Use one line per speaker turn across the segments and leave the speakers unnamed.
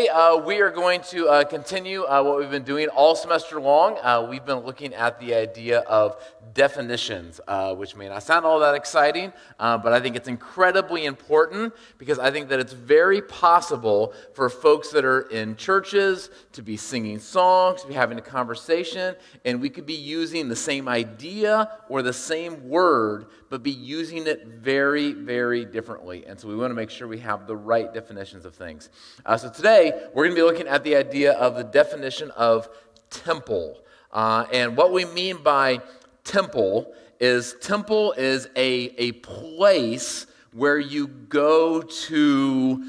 today uh, we are going to uh, continue uh, what we've been doing all semester long. Uh, we've been looking at the idea of definitions, uh, which may not sound all that exciting, uh, but I think it's incredibly important because I think that it's very possible for folks that are in churches to be singing songs, to be having a conversation, and we could be using the same idea or the same word, but be using it very, very differently. And so we want to make sure we have the right definitions of things. So today, we're going to be looking at the idea of the definition of temple. Uh, and what we mean by temple is temple is a, a place where you go to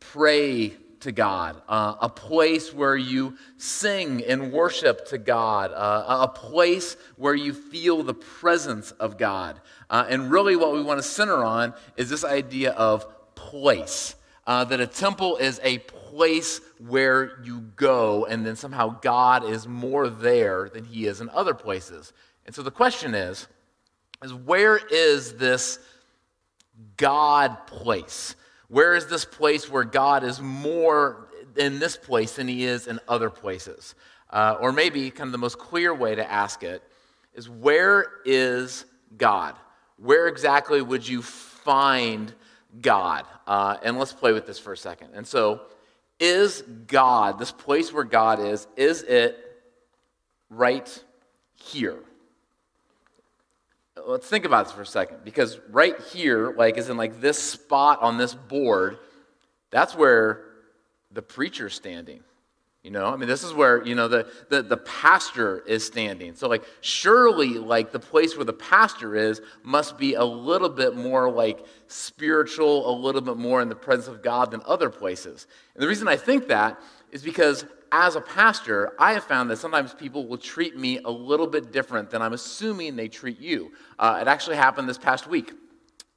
pray to God, uh, a place where you sing and worship to God, uh, a place where you feel the presence of God. Uh, and really, what we want to center on is this idea of place. Uh, that a temple is a place where you go, and then somehow God is more there than he is in other places. And so the question is, is where is this God place? Where is this place where God is more in this place than he is in other places? Uh, or maybe kind of the most clear way to ask it is where is God? Where exactly would you find God? Uh, and let's play with this for a second. And so, is God, this place where God is, is it right here? let's think about this for a second because right here like is in like this spot on this board that's where the preacher's standing you know i mean this is where you know the, the, the pastor is standing so like surely like the place where the pastor is must be a little bit more like spiritual a little bit more in the presence of god than other places and the reason i think that is because as a pastor, I have found that sometimes people will treat me a little bit different than I'm assuming they treat you. Uh, it actually happened this past week.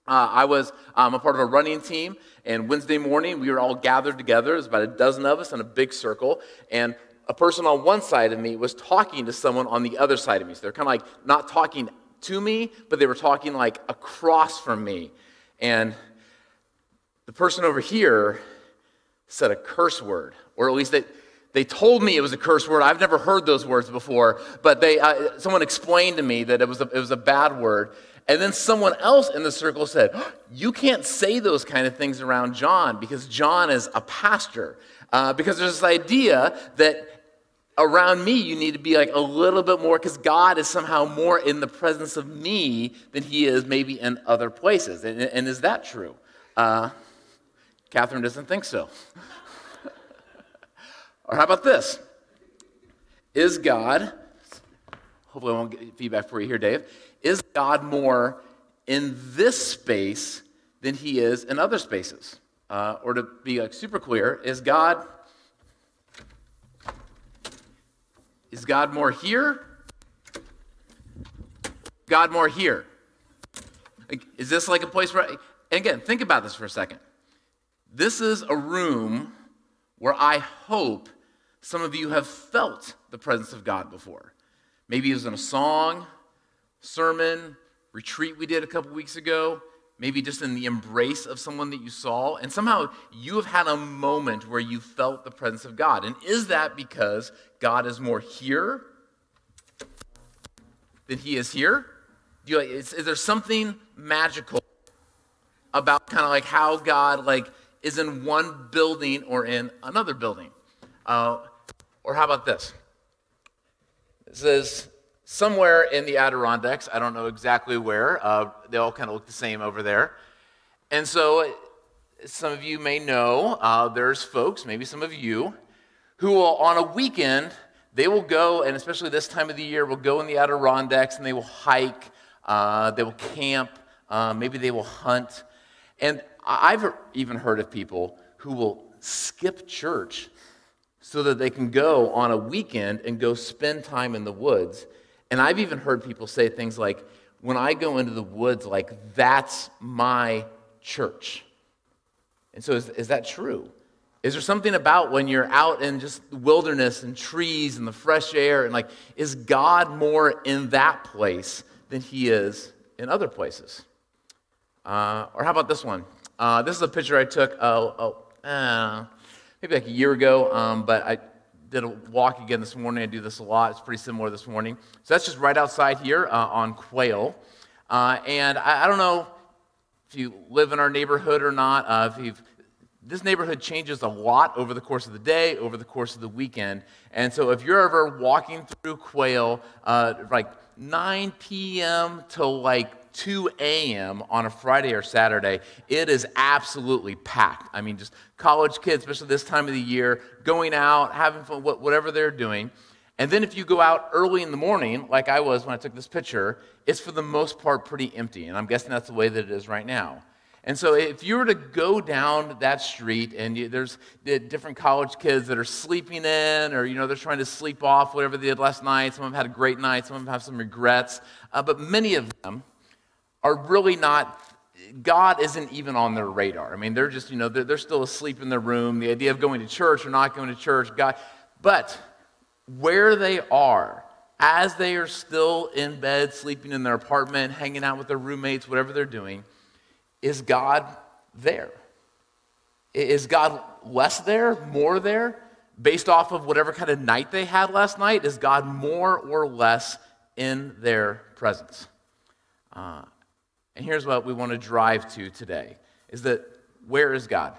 Uh, I was um, a part of a running team, and Wednesday morning we were all gathered together. There's about a dozen of us in a big circle, and a person on one side of me was talking to someone on the other side of me. So they're kind of like not talking to me, but they were talking like across from me. And the person over here said a curse word, or at least they, they told me it was a curse word. I've never heard those words before, but they, uh, someone explained to me that it was, a, it was a bad word. And then someone else in the circle said, You can't say those kind of things around John because John is a pastor. Uh, because there's this idea that around me you need to be like a little bit more because God is somehow more in the presence of me than he is maybe in other places. And, and is that true? Uh, Catherine doesn't think so. Or how about this? Is God, hopefully I won't get feedback for you here, Dave, is God more in this space than he is in other spaces? Uh, or to be like super clear, is God is God more here? God more here? Like, is this like a place where? And again, think about this for a second. This is a room where I hope some of you have felt the presence of God before. Maybe it was in a song, sermon, retreat we did a couple weeks ago, maybe just in the embrace of someone that you saw, and somehow you have had a moment where you felt the presence of God. And is that because God is more here than He is here? Do you, is, is there something magical about kind of like how God like is in one building or in another building? Uh, or how about this? It says, somewhere in the Adirondacks, I don't know exactly where, uh, they all kind of look the same over there. And so, some of you may know, uh, there's folks, maybe some of you, who will, on a weekend, they will go, and especially this time of the year, will go in the Adirondacks and they will hike, uh, they will camp, uh, maybe they will hunt. And I've even heard of people who will skip church so that they can go on a weekend and go spend time in the woods. And I've even heard people say things like, when I go into the woods, like, that's my church. And so, is, is that true? Is there something about when you're out in just wilderness and trees and the fresh air and like, is God more in that place than he is in other places? Uh, or how about this one? Uh, this is a picture I took uh, uh, maybe like a year ago, um, but I did a walk again this morning. I do this a lot. It's pretty similar this morning. So that's just right outside here uh, on Quail. Uh, and I, I, don't know if you live in our neighborhood or not. Uh, if you've this neighborhood changes a lot over the course of the day, over the course of the weekend. And so if you're ever walking through Quail, uh, like 9 p.m. to like 2 a.m. on a Friday or Saturday, it is absolutely packed. I mean, just college kids, especially this time of the year, going out, having fun, whatever they're doing. And then if you go out early in the morning, like I was when I took this picture, it's for the most part pretty empty. And I'm guessing that's the way that it is right now. And so, if you were to go down that street and you, there's different college kids that are sleeping in, or you know they're trying to sleep off whatever they did last night. Some of them had a great night. Some of them have some regrets. Uh, but many of them are really not. God isn't even on their radar. I mean, they're just you know they're, they're still asleep in their room. The idea of going to church or not going to church, God. But where they are, as they are still in bed, sleeping in their apartment, hanging out with their roommates, whatever they're doing is God there? Is God less there, more there, based off of whatever kind of night they had last night? Is God more or less in their presence? Uh, and here's what we want to drive to today is that where is God?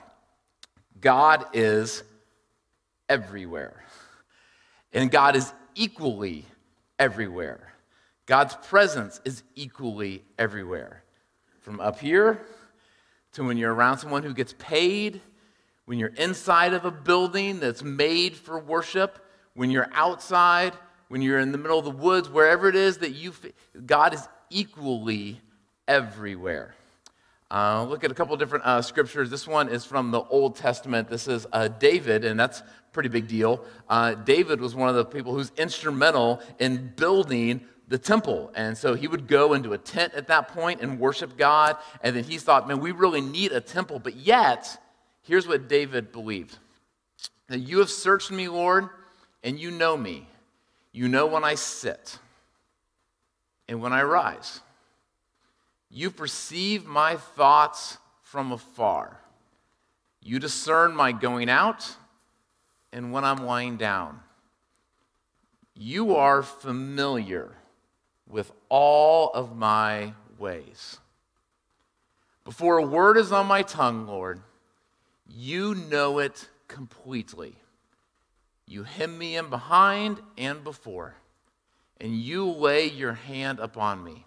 God is everywhere. And God is equally everywhere. God's presence is equally everywhere. From up here to when you're around someone who gets paid, when you're inside of a building that's made for worship, when you're outside, when you're in the middle of the woods, wherever it is that you, God is equally everywhere. Uh, look at a couple different uh, scriptures. This one is from the Old Testament. This is uh, David, and that's a pretty big deal. Uh, David was one of the people who's instrumental in building the temple. And so he would go into a tent at that point and worship God. And then he thought, man, we really need a temple. But yet, here's what David believed that you have searched me, Lord, and you know me. You know when I sit and when I rise. You perceive my thoughts from afar. You discern my going out and when I'm lying down. You are familiar with all of my ways. Before a word is on my tongue, Lord, you know it completely. You hem me in behind and before, and you lay your hand upon me.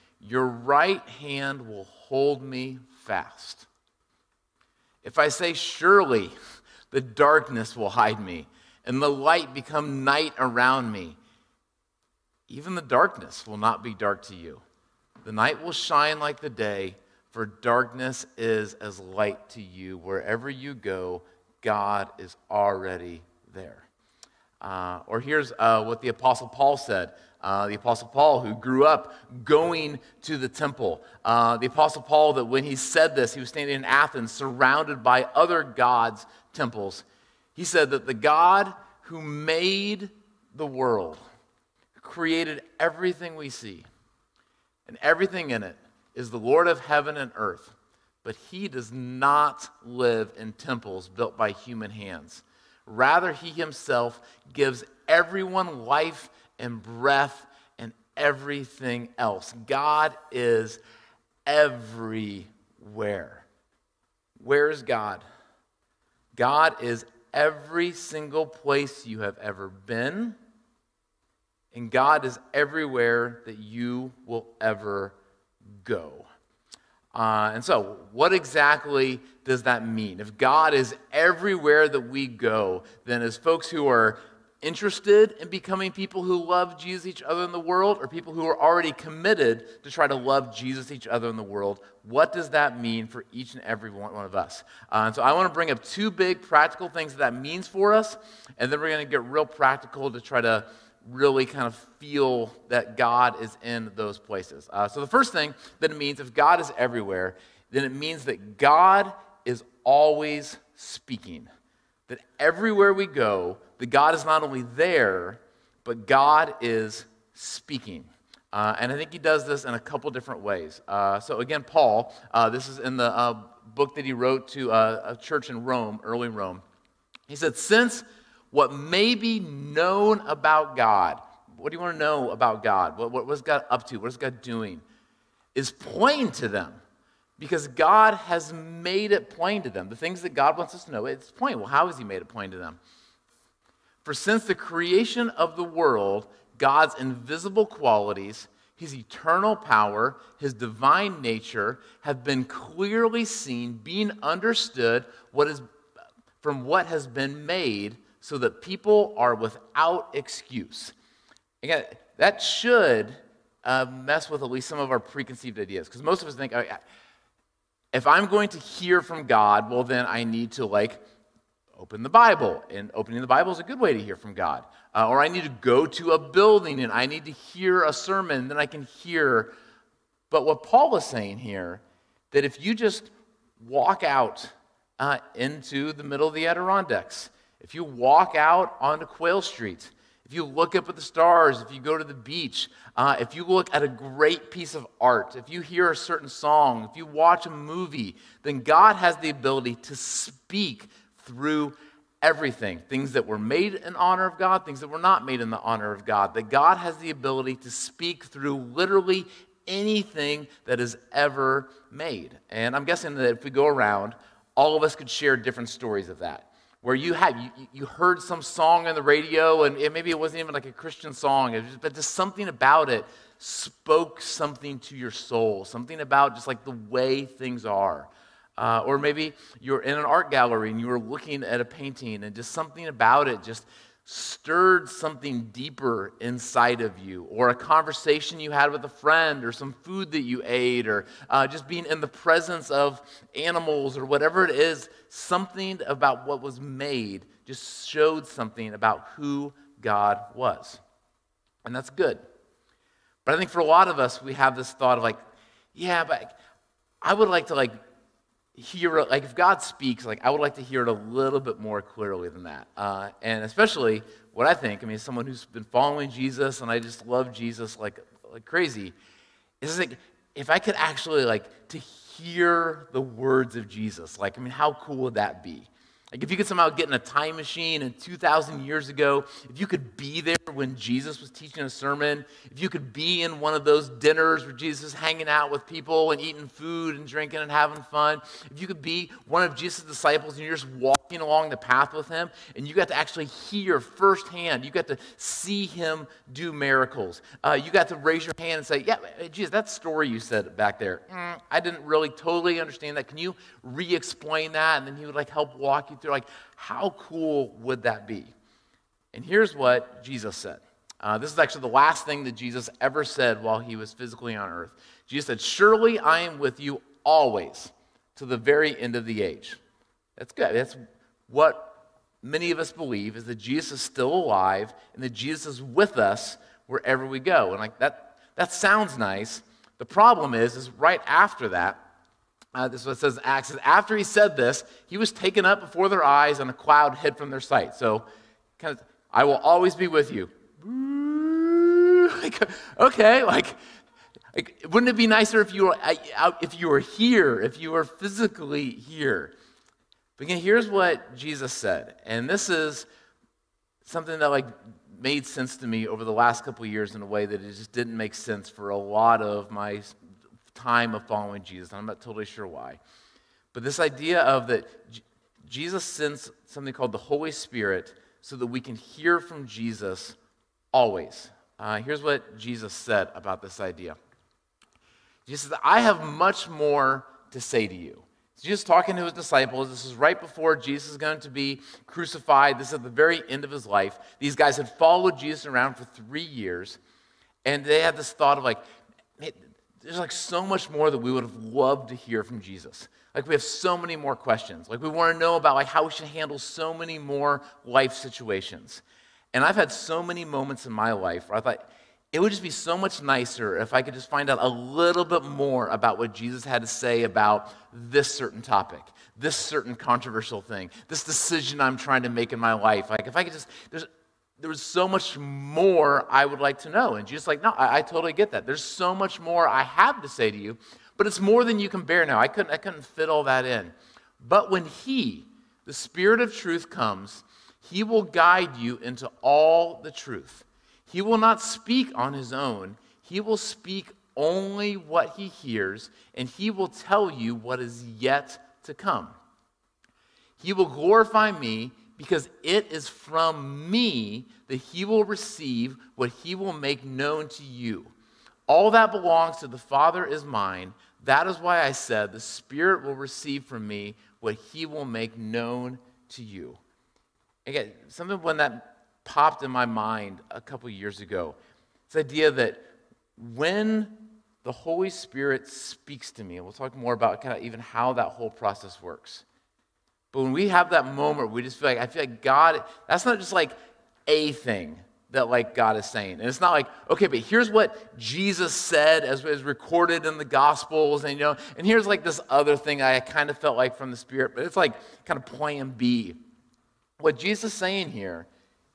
Your right hand will hold me fast. If I say, Surely the darkness will hide me, and the light become night around me, even the darkness will not be dark to you. The night will shine like the day, for darkness is as light to you. Wherever you go, God is already there. Uh, or here's uh, what the Apostle Paul said. Uh, the Apostle Paul, who grew up going to the temple. Uh, the Apostle Paul, that when he said this, he was standing in Athens surrounded by other gods' temples. He said that the God who made the world, created everything we see, and everything in it is the Lord of heaven and earth. But he does not live in temples built by human hands. Rather, he himself gives everyone life and breath and everything else. God is everywhere. Where is God? God is every single place you have ever been and God is everywhere that you will ever go. Uh, and so, what exactly does that mean? If God is everywhere that we go, then as folks who are interested in becoming people who love Jesus each other in the world or people who are already committed to try to love Jesus each other in the world? What does that mean for each and every one of us? Uh, and so I want to bring up two big practical things that, that means for us, and then we're going to get real practical to try to really kind of feel that God is in those places. Uh, so the first thing that it means, if God is everywhere, then it means that God is always speaking. That everywhere we go, that God is not only there, but God is speaking. Uh, and I think he does this in a couple different ways. Uh, so, again, Paul, uh, this is in the uh, book that he wrote to uh, a church in Rome, early Rome. He said, Since what may be known about God, what do you want to know about God? What, what, what's God up to? What is God doing? Is plain to them because God has made it plain to them. The things that God wants us to know, it's plain. Well, how has He made it plain to them? For since the creation of the world, God's invisible qualities, his eternal power, his divine nature have been clearly seen, being understood what is, from what has been made, so that people are without excuse. Again, that should uh, mess with at least some of our preconceived ideas, because most of us think, if I'm going to hear from God, well, then I need to like open the Bible. And opening the Bible is a good way to hear from God. Uh, or I need to go to a building and I need to hear a sermon, then I can hear. But what Paul is saying here, that if you just walk out uh, into the middle of the Adirondacks, if you walk out onto Quail Street, if you look up at the stars, if you go to the beach, uh, if you look at a great piece of art, if you hear a certain song, if you watch a movie, then God has the ability to speak through everything things that were made in honor of God, things that were not made in the honor of God. That God has the ability to speak through literally anything that is ever made. And I'm guessing that if we go around, all of us could share different stories of that. Where you had you, you heard some song on the radio, and it, maybe it wasn't even like a Christian song, just, but just something about it spoke something to your soul, something about just like the way things are. Uh, or maybe you're in an art gallery and you were looking at a painting and just something about it just stirred something deeper inside of you, or a conversation you had with a friend, or some food that you ate, or uh, just being in the presence of animals, or whatever it is, something about what was made just showed something about who God was. And that's good. But I think for a lot of us, we have this thought of like, yeah, but I would like to like hear like if God speaks, like I would like to hear it a little bit more clearly than that. Uh, and especially what I think, I mean, someone who's been following Jesus and I just love Jesus like, like crazy, is like if I could actually like to hear the words of Jesus, like, I mean, how cool would that be? Like, if you could somehow get in a time machine and 2,000 years ago, if you could be there when Jesus was teaching a sermon, if you could be in one of those dinners where Jesus is hanging out with people and eating food and drinking and having fun, if you could be one of Jesus' disciples and you're just walking along the path with him and you got to actually hear firsthand, you got to see him do miracles, uh, you got to raise your hand and say, Yeah, Jesus, that story you said back there, mm, I didn't really totally understand that. Can you re explain that? And then he would like help walk you through, like, how cool would that be? And here's what Jesus said. Uh, this is actually the last thing that Jesus ever said while he was physically on earth. Jesus said, Surely I am with you always to the very end of the age. That's good. That's what many of us believe is that Jesus is still alive and that Jesus is with us wherever we go. And like that, that sounds nice. The problem is, is right after that, uh, this is what it says Acts. After he said this, he was taken up before their eyes, and a cloud hid from their sight. So, kind of, I will always be with you. Like, okay, like, like, wouldn't it be nicer if you were if you were here, if you were physically here? But again, here's what Jesus said, and this is something that like made sense to me over the last couple years in a way that it just didn't make sense for a lot of my time of following Jesus. I'm not totally sure why. But this idea of that Jesus sends something called the Holy Spirit so that we can hear from Jesus always. Uh, here's what Jesus said about this idea Jesus says, I have much more to say to you. Jesus talking to his disciples. This is right before Jesus is going to be crucified. This is at the very end of his life. These guys had followed Jesus around for three years, and they had this thought of like, there's like so much more that we would have loved to hear from Jesus. Like we have so many more questions. Like we want to know about like how we should handle so many more life situations. And I've had so many moments in my life where I thought it would just be so much nicer if I could just find out a little bit more about what Jesus had to say about this certain topic, this certain controversial thing, this decision I'm trying to make in my life. Like if I could just, there's, there was so much more I would like to know. And Jesus like, no, I, I totally get that. There's so much more I have to say to you, but it's more than you can bear now. I couldn't, I couldn't fit all that in. But when He, the Spirit of truth, comes, He will guide you into all the truth. He will not speak on his own. He will speak only what he hears, and he will tell you what is yet to come. He will glorify me because it is from me that he will receive what he will make known to you. All that belongs to the Father is mine. That is why I said, The Spirit will receive from me what he will make known to you. Again, something when that popped in my mind a couple years ago. This idea that when the Holy Spirit speaks to me, and we'll talk more about kind of even how that whole process works. But when we have that moment, we just feel like, I feel like God, that's not just like a thing that like God is saying. And it's not like, okay, but here's what Jesus said as is recorded in the Gospels, and you know, and here's like this other thing I kind of felt like from the Spirit, but it's like kind of plan B. What Jesus is saying here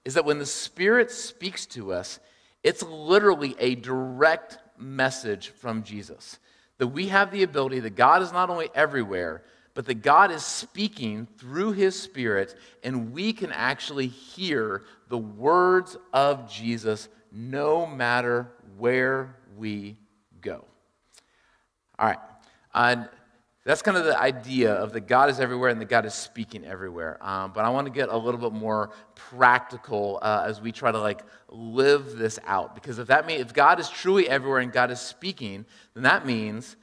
is that when the Spirit speaks to us, it's literally a direct message from Jesus. That we have the ability that God is not only everywhere, but that God is speaking through His Spirit, and we can actually hear the words of Jesus no matter where we go. All right. Uh, that's kind of the idea of that God is everywhere and that God is speaking everywhere. Um, but I want to get a little bit more practical uh, as we try to like live this out. Because if that means if God is truly everywhere and God is speaking, then that means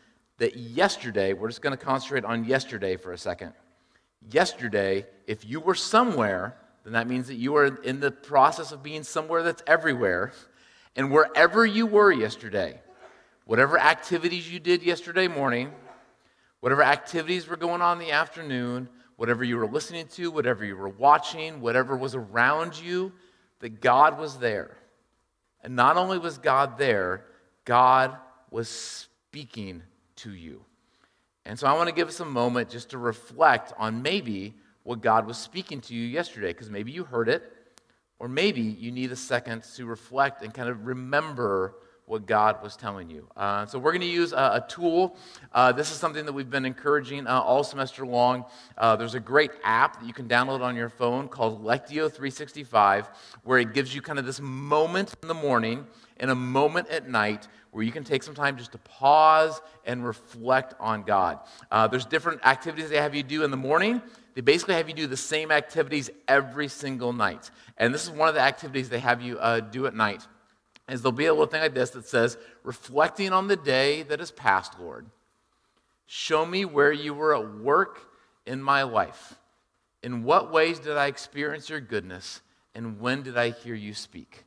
that yesterday, we're just going to concentrate on yesterday for a second. Yesterday, if you were somewhere, then that means that you are in the process of being somewhere that's everywhere. And wherever you were yesterday, whatever activities you did yesterday morning, Whatever activities were going on in the afternoon, whatever you were listening to, whatever you were watching, whatever was around you, that God was there. And not only was God there, God was speaking to you. And so I want to give us a moment just to reflect on maybe what God was speaking to you yesterday, because maybe you heard it, or maybe you need a second to reflect and kind of remember what God was telling you. Uh, so, we're going to use a, a tool. Uh, this is something that we've been encouraging uh, all semester long. Uh, there's a great app that you can download on your phone called Lectio 365, where it gives you kind of this moment in the morning and a moment at night where you can take some time just to pause and reflect on God. Uh, there's different activities they have you do in the morning. They basically have you do the same activities every single night. And this is one of the activities they have you uh, do at night is there'll be a little thing like this that says, reflecting on the day that is past, Lord. Show me where you were at work in my life. In what ways did I experience your goodness? And when did I hear you speak?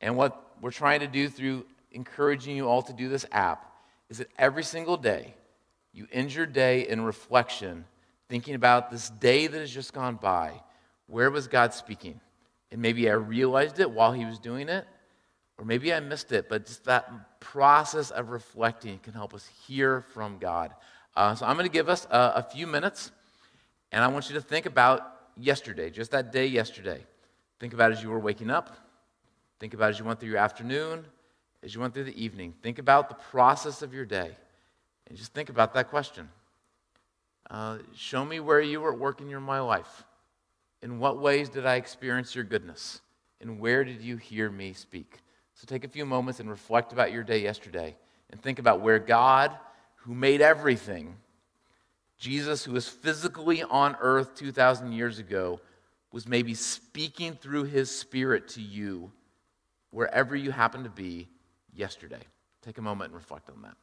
And what we're trying to do through encouraging you all to do this app is that every single day you end your day in reflection, thinking about this day that has just gone by. Where was God speaking? And maybe I realized it while he was doing it, or maybe I missed it, but just that process of reflecting can help us hear from God. Uh, so I'm going to give us a, a few minutes, and I want you to think about yesterday, just that day yesterday. Think about as you were waking up. Think about as you went through your afternoon, as you went through the evening. Think about the process of your day, and just think about that question. Uh, show me where you were working your my life. In what ways did I experience your goodness? And where did you hear me speak? So take a few moments and reflect about your day yesterday and think about where God, who made everything, Jesus, who was physically on earth 2,000 years ago, was maybe speaking through his spirit to you wherever you happen to be yesterday. Take a moment and reflect on that.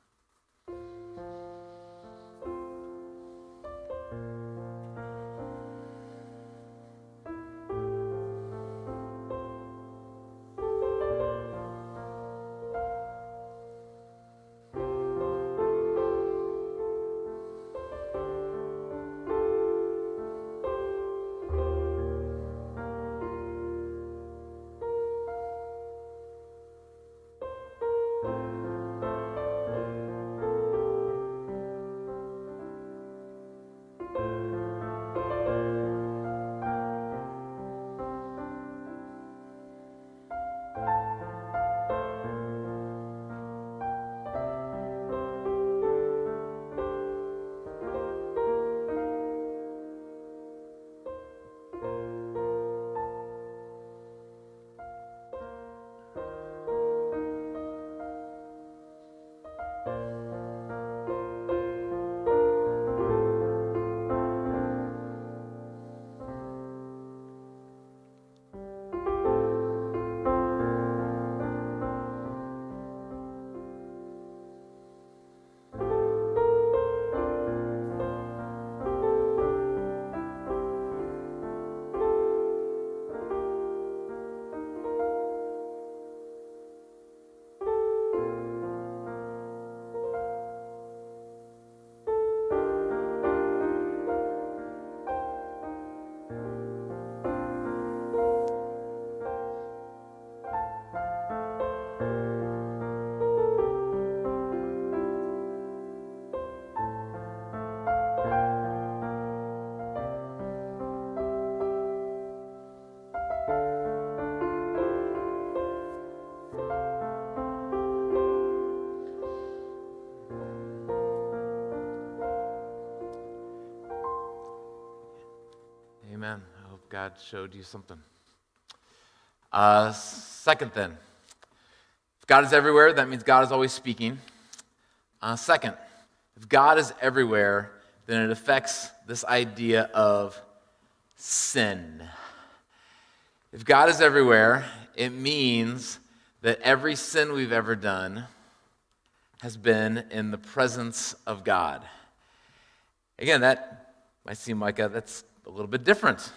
God showed you something. Uh, second, then, if God is everywhere, that means God is always speaking. Uh, second, if God is everywhere, then it affects this idea of sin. If God is everywhere, it means that every sin we've ever done has been in the presence of God. Again, that might seem like a, that's a little bit different.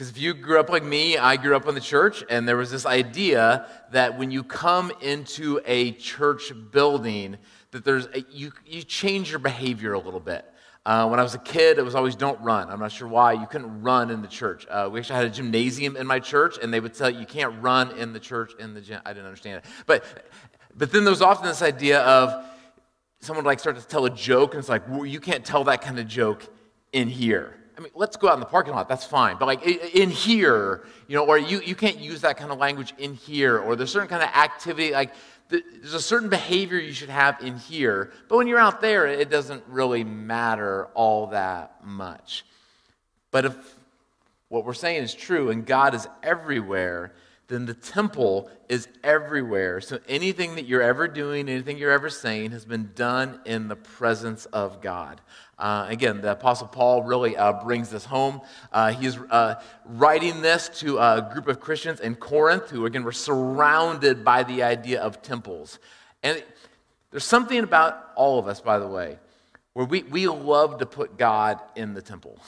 Because if you grew up like me, I grew up in the church, and there was this idea that when you come into a church building, that there's a, you, you change your behavior a little bit. Uh, when I was a kid, it was always don't run. I'm not sure why. You couldn't run in the church. Uh, we actually had a gymnasium in my church, and they would tell you you can't run in the church in the gym. I didn't understand it. But, but then there was often this idea of someone would like start to tell a joke, and it's like, well, you can't tell that kind of joke in here. I mean, let's go out in the parking lot, that's fine. But like in here, you know, or you, you can't use that kind of language in here, or there's certain kind of activity, like there's a certain behavior you should have in here. But when you're out there, it doesn't really matter all that much. But if what we're saying is true and God is everywhere, then the temple is everywhere. So anything that you're ever doing, anything you're ever saying, has been done in the presence of God. Uh, again, the Apostle Paul really uh, brings this home. Uh, he's uh, writing this to a group of Christians in Corinth who, again, were surrounded by the idea of temples. And there's something about all of us, by the way, where we, we love to put God in the temple.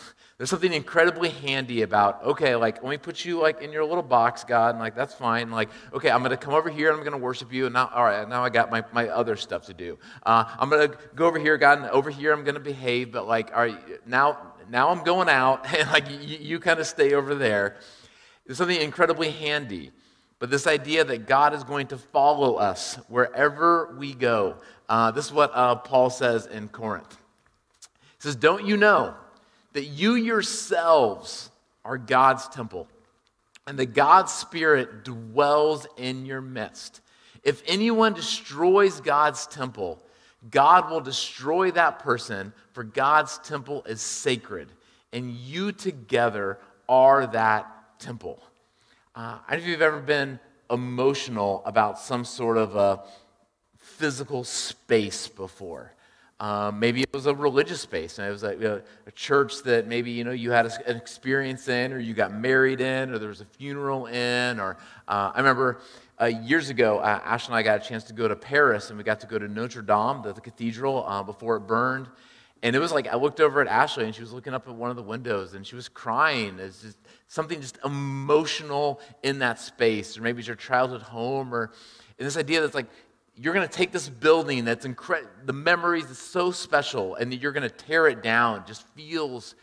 There's something incredibly handy about, okay, like, let me put you like in your little box, God, and like, that's fine. Like, okay, I'm going to come over here and I'm going to worship you. And now, all right, now I got my, my other stuff to do. Uh, I'm going to go over here, God, and over here I'm going to behave. But like, all right, now, now I'm going out and like, you, you kind of stay over there. There's something incredibly handy. But this idea that God is going to follow us wherever we go. Uh, this is what uh, Paul says in Corinth. He says, Don't you know? That you yourselves are God's temple and that God's Spirit dwells in your midst. If anyone destroys God's temple, God will destroy that person, for God's temple is sacred, and you together are that temple. Uh, I don't know if you've ever been emotional about some sort of a physical space before. Um, maybe it was a religious space, and it was a, you know, a, church that maybe you know you had an experience in, or you got married in, or there was a funeral in. Or uh, I remember uh, years ago, uh, Ash and I got a chance to go to Paris, and we got to go to Notre Dame, the, the cathedral, uh, before it burned. And it was like I looked over at Ashley, and she was looking up at one of the windows, and she was crying. It's just something just emotional in that space, or maybe it's your childhood home, or this idea that's like you're going to take this building that's incredible, the memories is so special, and you're going to tear it down. It Just feels.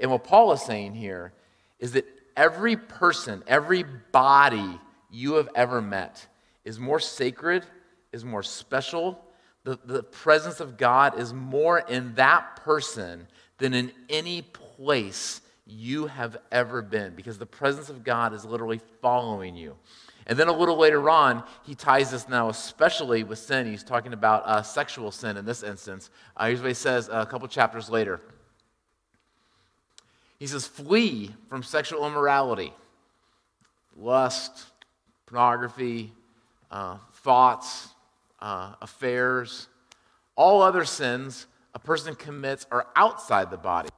And what Paul is saying here is that every person, every body you have ever met is more sacred, is more special. The, the presence of God is more in that person than in any place you have ever been because the presence of God is literally following you. And then a little later on, he ties this now especially with sin. He's talking about uh, sexual sin in this instance. Uh, here's what he says a couple chapters later. He says, Flee from sexual immorality, lust, pornography, uh, thoughts, uh, affairs. All other sins a person commits are outside the body.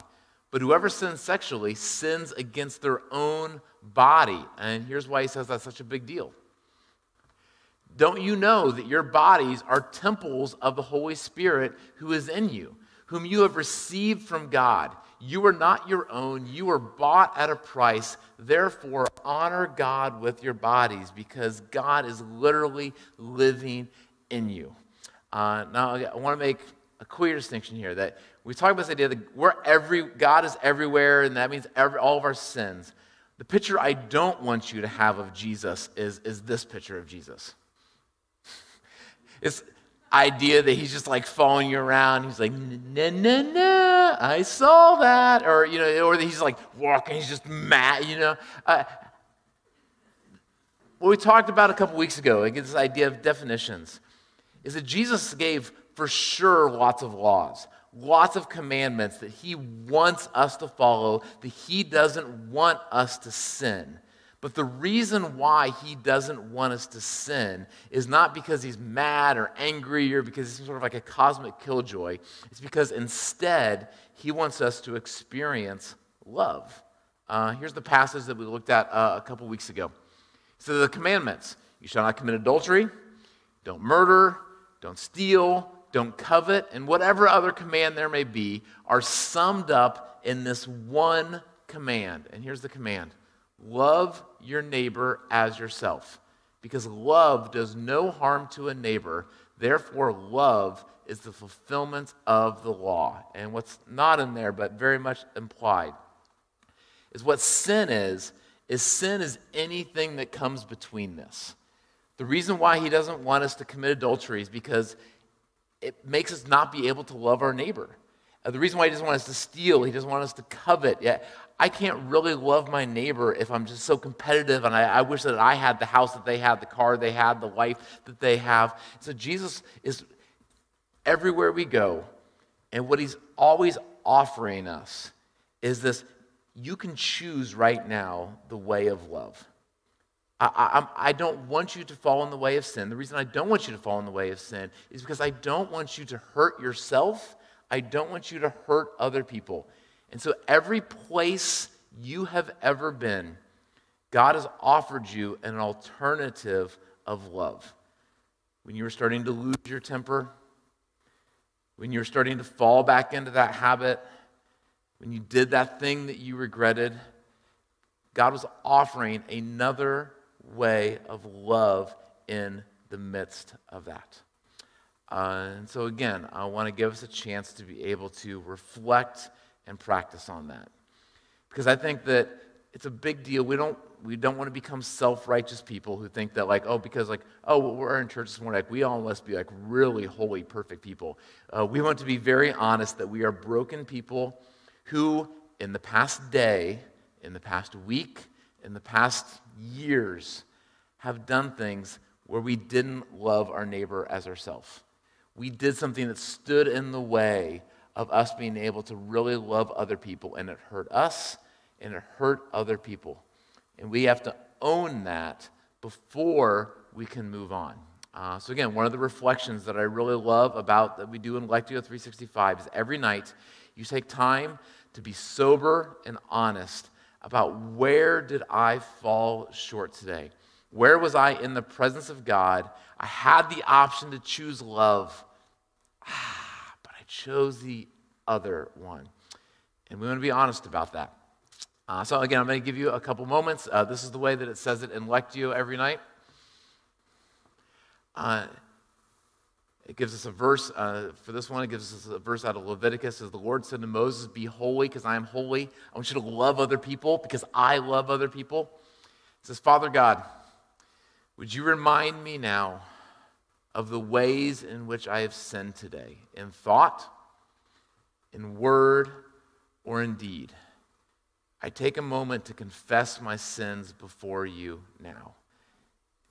But whoever sins sexually sins against their own body. And here's why he says that's such a big deal. Don't you know that your bodies are temples of the Holy Spirit who is in you, whom you have received from God? You are not your own, you were bought at a price. Therefore, honor God with your bodies because God is literally living in you. Uh, now, I want to make a clear distinction here that we talk about this idea that we're every, God is everywhere, and that means every, all of our sins. The picture I don't want you to have of Jesus is, is this picture of Jesus. It's idea that he's just like following you around. He's like, no, no, no, I saw that. Or, you know, or he's like walking, he's just mad, you know. Uh, what we talked about a couple weeks ago, like this idea of definitions, is that Jesus gave for sure lots of laws lots of commandments that he wants us to follow, that he doesn't want us to sin. But the reason why he doesn't want us to sin is not because he's mad or angry or because he's sort of like a cosmic killjoy. It's because instead he wants us to experience love. Uh, here's the passage that we looked at uh, a couple weeks ago. So the commandments you shall not commit adultery, don't murder, don't steal, don't covet, and whatever other command there may be are summed up in this one command. And here's the command love your neighbor as yourself. Because love does no harm to a neighbor, therefore, love is the fulfillment of the law. And what's not in there, but very much implied, is what sin is, is sin is anything that comes between this. The reason why he doesn't want us to commit adultery is because it makes us not be able to love our neighbor. Uh, the reason why he doesn't want us to steal, he doesn't want us to covet. Yeah, I can't really love my neighbor if I'm just so competitive and I, I, wish that I had the house that they had, the car they had, the life that they have. So Jesus is everywhere we go. And what he's always offering us is this you can choose right now the way of love. I, I, I, don't want you to fall in the way of sin. The reason I don't want you to fall in the way of sin is because I don't want you to hurt yourself. I don't want you to hurt other people. And so, every place you have ever been, God has offered you an alternative of love. When you were starting to lose your temper, when you were starting to fall back into that habit, when you did that thing that you regretted, God was offering another way of love in the midst of that. Uh, and so, again, I want to give us a chance to be able to reflect and practice on that. Because I think that it's a big deal. We don't, we don't want to become self righteous people who think that, like, oh, because, like, oh, well, we're in church this morning, like, we all must be, like, really holy, perfect people. Uh, we want to be very honest that we are broken people who, in the past day, in the past week, in the past years, have done things where we didn't love our neighbor as ourselves. We did something that stood in the way of us being able to really love other people, and it hurt us and it hurt other people. And we have to own that before we can move on. Uh, so, again, one of the reflections that I really love about that we do in Lectio 365 is every night you take time to be sober and honest about where did I fall short today? Where was I in the presence of God? I had the option to choose love, ah, but I chose the other one. And we want to be honest about that. Uh, so, again, I'm going to give you a couple moments. Uh, this is the way that it says it in Lectio every night. Uh, it gives us a verse, uh, for this one, it gives us a verse out of Leviticus. As the Lord said to Moses, Be holy because I am holy. I want you to love other people because I love other people. It says, Father God, would you remind me now of the ways in which I have sinned today, in thought, in word, or in deed? I take a moment to confess my sins before you now.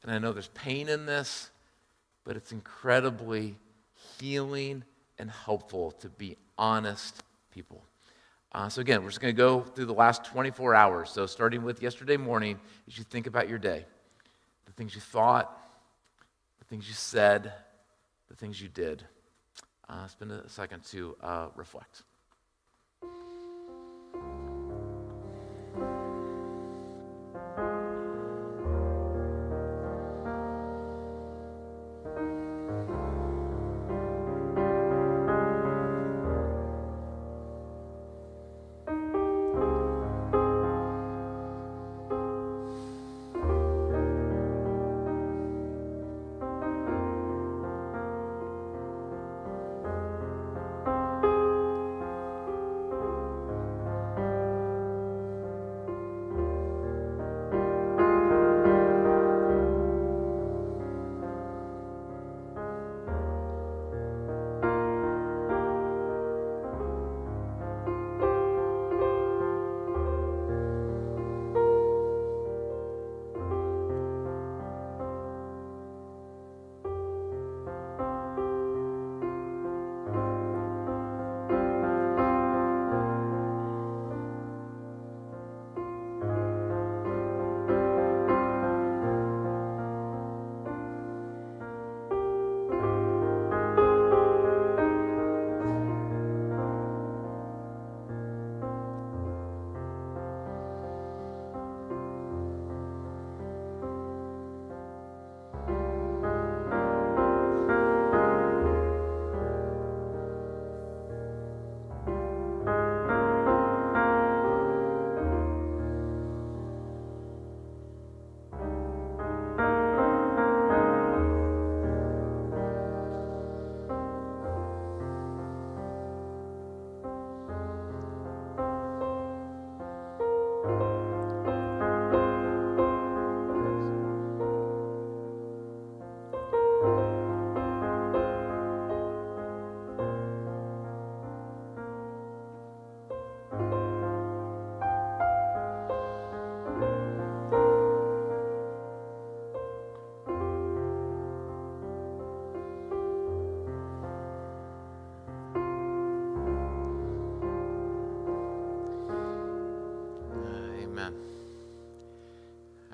And I know there's pain in this but it's incredibly healing and helpful to be honest people. Uh, so, again, we're just going to go through the last 24 hours. So, starting with yesterday morning, as you think about your day, the things you thought, the things you said, the things you did. Uh, spend a second to uh, reflect.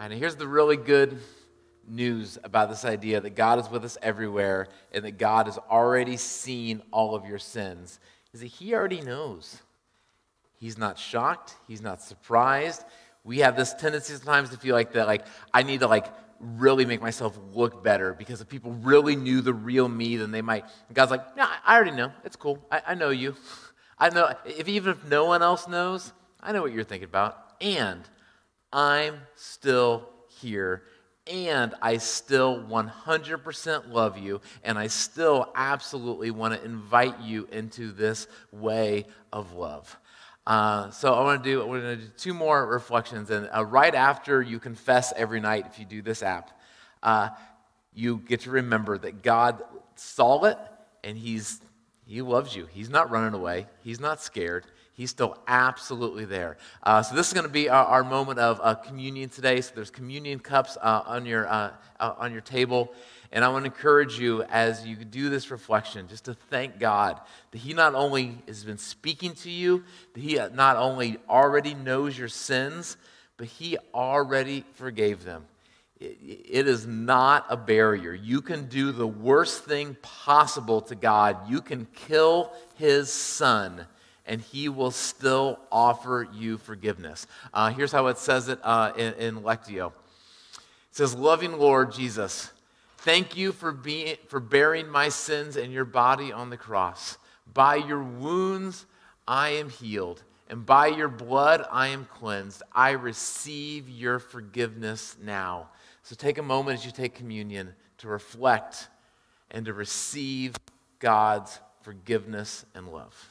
And here's the really good news about this idea that God is with us everywhere and that God has already seen all of your sins is that He already knows. He's not shocked, He's not surprised. We have this tendency sometimes to feel like that, like, I need to like really make myself look better because if people really knew the real me, then they might. God's like, no, I already know. It's cool. I, I know you. I know, if even if no one else knows, I know what you're thinking about. And I'm still here and I still 100% love you, and I still absolutely want to invite you into this way of love. Uh, so I want to do we're going to do two more reflections, and uh, right after you confess every night, if you do this app, uh, you get to remember that God saw it, and He's He loves you. He's not running away. He's not scared. He's still absolutely there. Uh, so this is going to be our, our moment of uh, communion today. So there's communion cups uh, on your uh, uh, on your table, and I want to encourage you as you do this reflection, just to thank God that He not only has been speaking to you, that He not only already knows your sins, but He already forgave them. it is not a barrier. You can do the worst thing possible to God. You can kill His Son and he will still offer you forgiveness. Uh, here's how it says it uh, in, in Lectio. It says, Loving Lord Jesus, thank you for, being, for bearing my sins in your body on the cross. By your wounds, I am healed, and by your blood, I am cleansed. I receive your forgiveness now. So take a moment as you take communion to reflect and to receive God's forgiveness and love.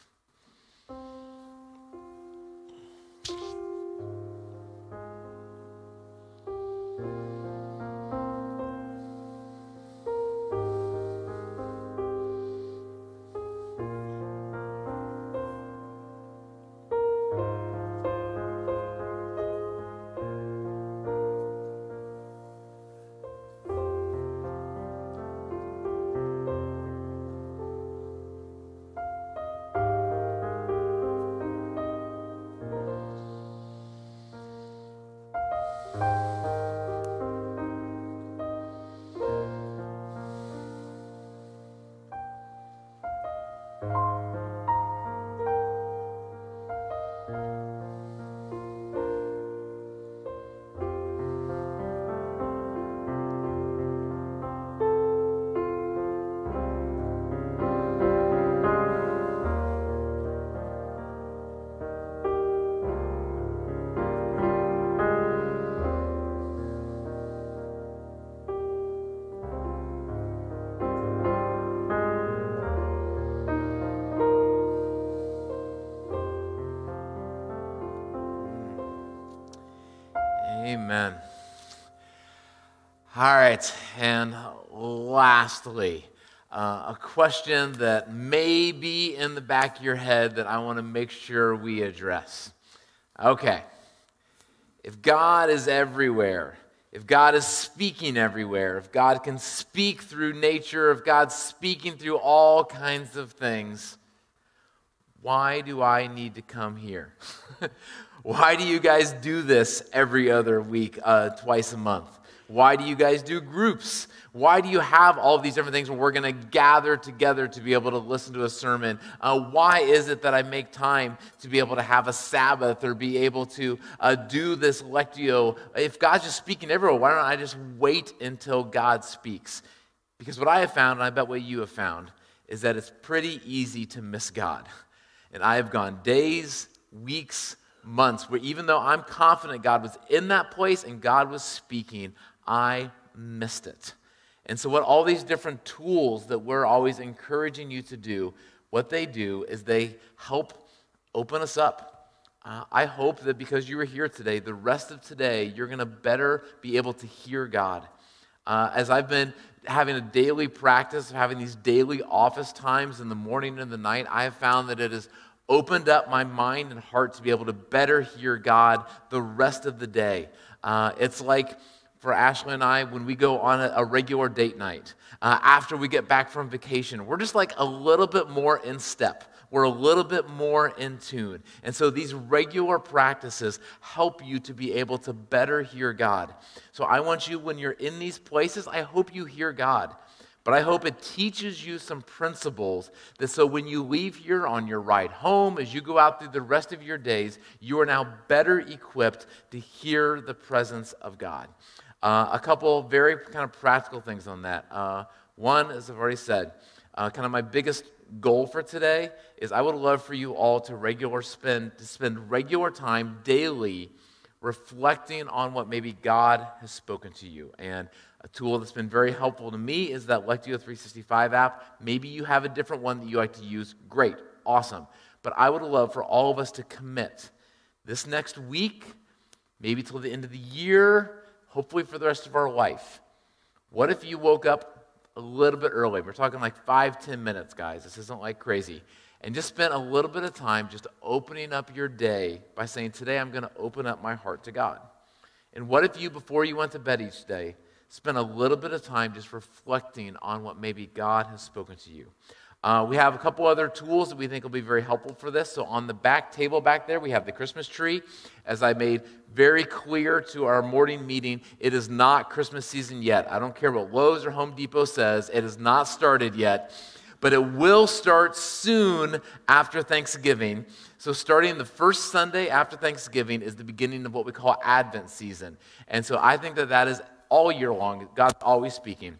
All right, and lastly, uh, a question that may be in the back of your head that I want to make sure we address. Okay, if God is everywhere, if God is speaking everywhere, if God can speak through nature, if God's speaking through all kinds of things, why do I need to come here? Why do you guys do this every other week, uh, twice a month? Why do you guys do groups? Why do you have all these different things when we're going to gather together to be able to listen to a sermon? Uh, why is it that I make time to be able to have a Sabbath or be able to uh, do this lectio? If God's just speaking everywhere, why don't I just wait until God speaks? Because what I have found, and I bet what you have found, is that it's pretty easy to miss God. And I have gone days, weeks, months where even though I'm confident God was in that place and God was speaking, I missed it. And so, what all these different tools that we're always encouraging you to do, what they do is they help open us up. Uh, I hope that because you were here today, the rest of today, you're going to better be able to hear God. Uh, as I've been having a daily practice of having these daily office times in the morning and the night, I have found that it has opened up my mind and heart to be able to better hear God the rest of the day. Uh, it's like for Ashley and I when we go on a, a regular date night, uh, after we get back from vacation. We're just like a little bit more in step. We're a little bit more in tune. And so these regular practices help you to be able to better hear God. So I want you, when you're in these places, I hope you hear God. But I hope it teaches you some principles that so when you leave here on your ride home, as you go out through the rest of your days, you are now better equipped to hear the presence of God. Uh, a couple very kind of practical things on that. Uh, one, as I've already said, uh, kind of my biggest goal for today is I would love for you all to regular spend to spend regular time daily reflecting on what maybe God has spoken to you. And a tool that's been very helpful to me is that Lectio 365 app. Maybe you have a different one that you like to use. Great, awesome. But I would love for all of us to commit this next week, maybe till the end of the year, hopefully for the rest of our life. What if you woke up a little bit early? We're talking like five, ten minutes, guys. This isn't like crazy. And just spent a little bit of time just opening up your day by saying, Today I'm going to open up my heart to God. And what if you, before you went to bed each day, spent a little bit of time just reflecting on what maybe God has spoken to you. Uh, we have a couple other tools that we think will be very helpful for this. So, on the back table back there, we have the Christmas tree. As I made very clear to our morning meeting, it is not Christmas season yet. I don't care what Lowe's or Home Depot says, it has not started yet, but it will start soon after Thanksgiving. So, starting the first Sunday after Thanksgiving is the beginning of what we call Advent season. And so, I think that that is all year long. God's always speaking.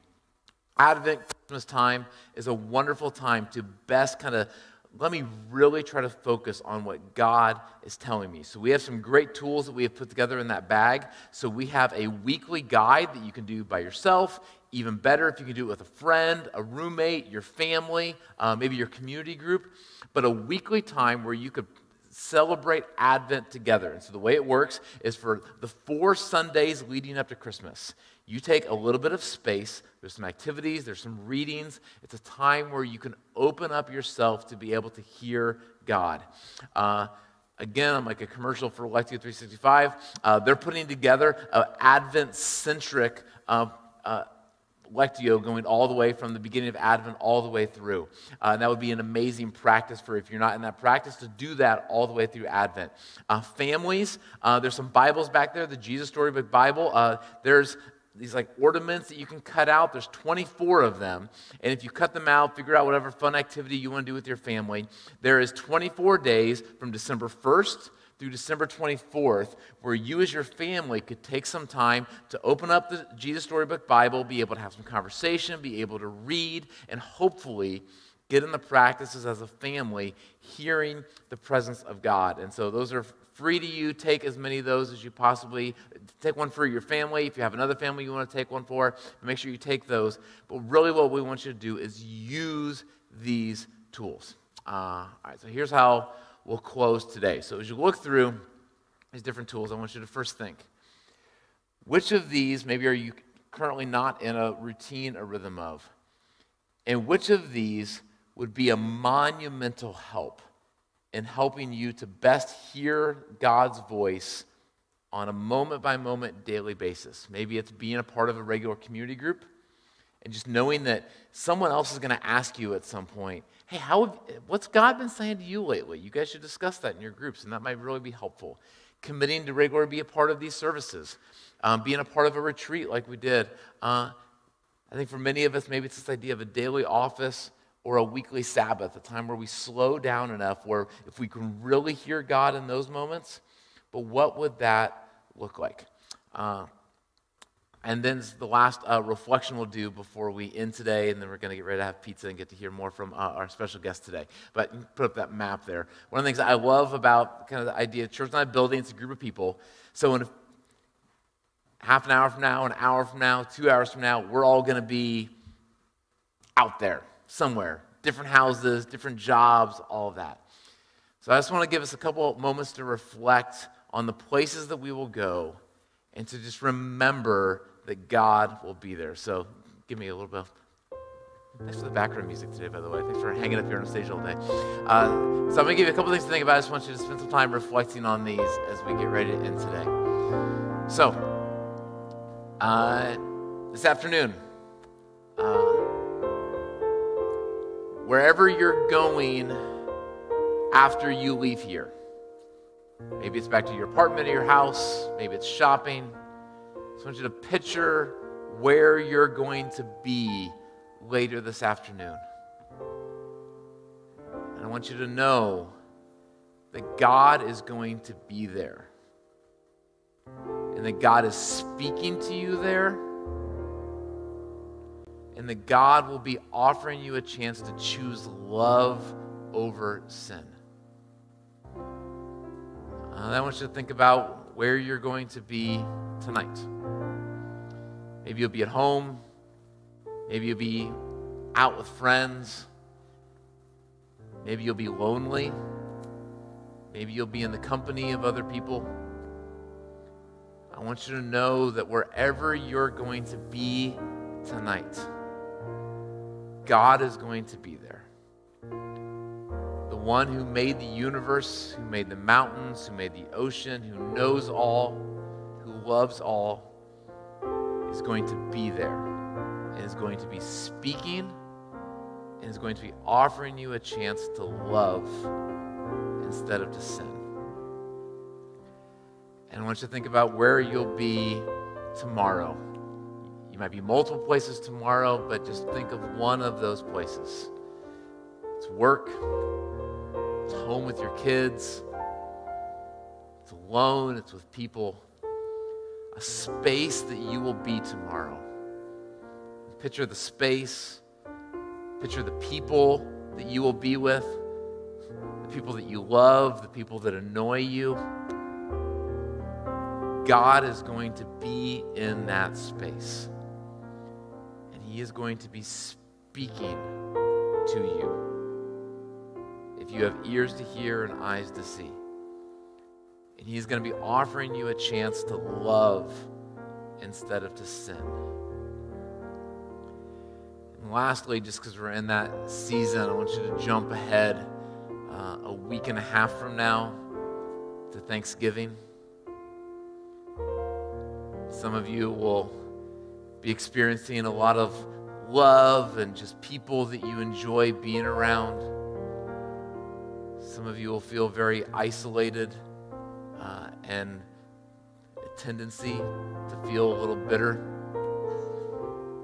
Advent, Christmas time is a wonderful time to best kind of let me really try to focus on what God is telling me. So, we have some great tools that we have put together in that bag. So, we have a weekly guide that you can do by yourself. Even better if you can do it with a friend, a roommate, your family, uh, maybe your community group. But a weekly time where you could celebrate Advent together. And so the way it works is for the four Sundays leading up to Christmas, you take a little bit of space. There's some activities, there's some readings. It's a time where you can open up yourself to be able to hear God. Uh, again, I'm like a commercial for Lectio 365. Uh, they're putting together an Advent centric uh, uh Lectio going all the way from the beginning of Advent all the way through. Uh, and that would be an amazing practice for if you're not in that practice to do that all the way through Advent. Uh, families, uh, there's some Bibles back there, the Jesus Storybook Bible. Uh, there's these like ornaments that you can cut out. There's 24 of them. And if you cut them out, figure out whatever fun activity you want to do with your family. There is 24 days from December 1st through December 24th, where you as your family could take some time to open up the Jesus Storybook Bible, be able to have some conversation, be able to read, and hopefully get in the practices as a family, hearing the presence of God. And so those are free to you. Take as many of those as you possibly take one for your family. If you have another family you want to take one for, make sure you take those. But really, what we want you to do is use these tools. Uh, all right, so here's how we'll close today. So as you look through these different tools, I want you to first think which of these maybe are you currently not in a routine or rhythm of? And which of these would be a monumental help in helping you to best hear God's voice on a moment by moment daily basis? Maybe it's being a part of a regular community group and just knowing that someone else is going to ask you at some point, hey, how have, what's God been saying to you lately? You guys should discuss that in your groups, and that might really be helpful. Committing to regularly be a part of these services, um, being a part of a retreat like we did. Uh, I think for many of us, maybe it's this idea of a daily office or a weekly Sabbath, a time where we slow down enough where if we can really hear God in those moments, but what would that look like? Uh, and then the last uh, reflection we'll do before we end today, and then we're going to get ready to have pizza and get to hear more from uh, our special guest today. But put up that map there. One of the things I love about kind of the idea of church not a building, it's a group of people. So in half an hour from now, an hour from now, two hours from now, we're all going to be out there somewhere, different houses, different jobs, all of that. So I just want to give us a couple moments to reflect on the places that we will go and to just remember that God will be there. So give me a little bit. Thanks for the background music today, by the way. Thanks for hanging up here on the stage all day. Uh, so I'm going to give you a couple things to think about. I just want you to spend some time reflecting on these as we get ready to end today. So, Uh, this afternoon, wherever you're going after you leave here, maybe it's back to your apartment or your house, maybe it's shopping. I want you to picture where you're going to be later this afternoon. And I want you to know that God is going to be there. And that God is speaking to you there. And that God will be offering you a chance to choose love over sin. Uh, I want you to think about where you're going to be tonight. Maybe you'll be at home. Maybe you'll be out with friends. Maybe you'll be lonely. Maybe you'll be in the company of other people. I want you to know that wherever you're going to be tonight, God is going to be there. The one who made the universe, who made the mountains, who made the ocean, who knows all, who loves all, is going to be there and is going to be speaking and is going to be offering you a chance to love instead of to sin. And I want you to think about where you'll be tomorrow. Might be multiple places tomorrow, but just think of one of those places. It's work, it's home with your kids, it's alone, it's with people. A space that you will be tomorrow. Picture the space, picture the people that you will be with the people that you love, the people that annoy you. God is going to be in that space. He is going to be speaking to you. If you have ears to hear and eyes to see. And He is going to be offering you a chance to love instead of to sin. And lastly, just because we're in that season, I want you to jump ahead uh, a week and a half from now to Thanksgiving. Some of you will be experiencing a lot of love and just people that you enjoy being around. Some of you will feel very isolated uh, and a tendency to feel a little bitter.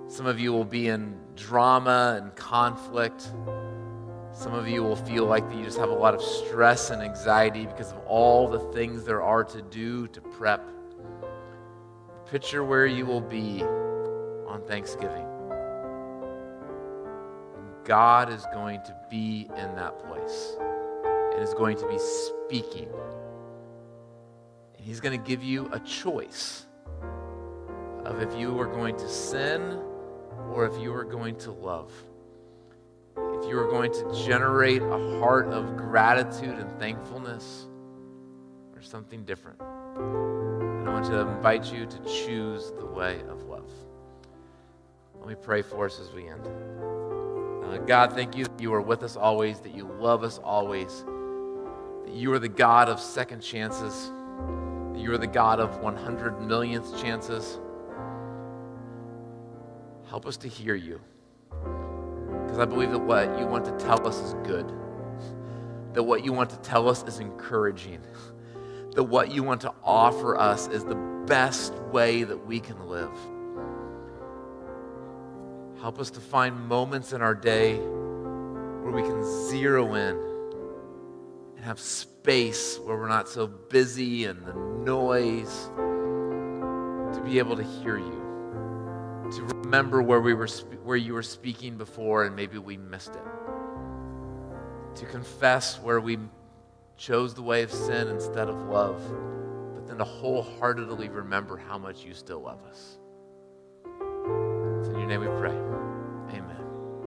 Some of you will be in drama and conflict. Some of you will feel like you just have a lot of stress and anxiety because of all the things there are to do to prep. Picture where you will be on Thanksgiving. God is going to be in that place and is going to be speaking. And He's going to give you a choice of if you are going to sin or if you are going to love if you are going to generate a heart of gratitude and thankfulness or something different. And I want to invite you to choose the way of love. Let me pray for us as we end. Uh, God, thank you that you are with us always, that you love us always, that you are the God of second chances, that you are the God of 100 millionth chances. Help us to hear you. Because I believe that what you want to tell us is good, that what you want to tell us is encouraging, that what you want to offer us is the best way that we can live. Help us to find moments in our day where we can zero in and have space where we're not so busy and the noise to be able to hear you to remember where, we were, where you were speaking before and maybe we missed it. To confess where we chose the way of sin instead of love, but then to wholeheartedly remember how much you still love us. It's in your name we pray.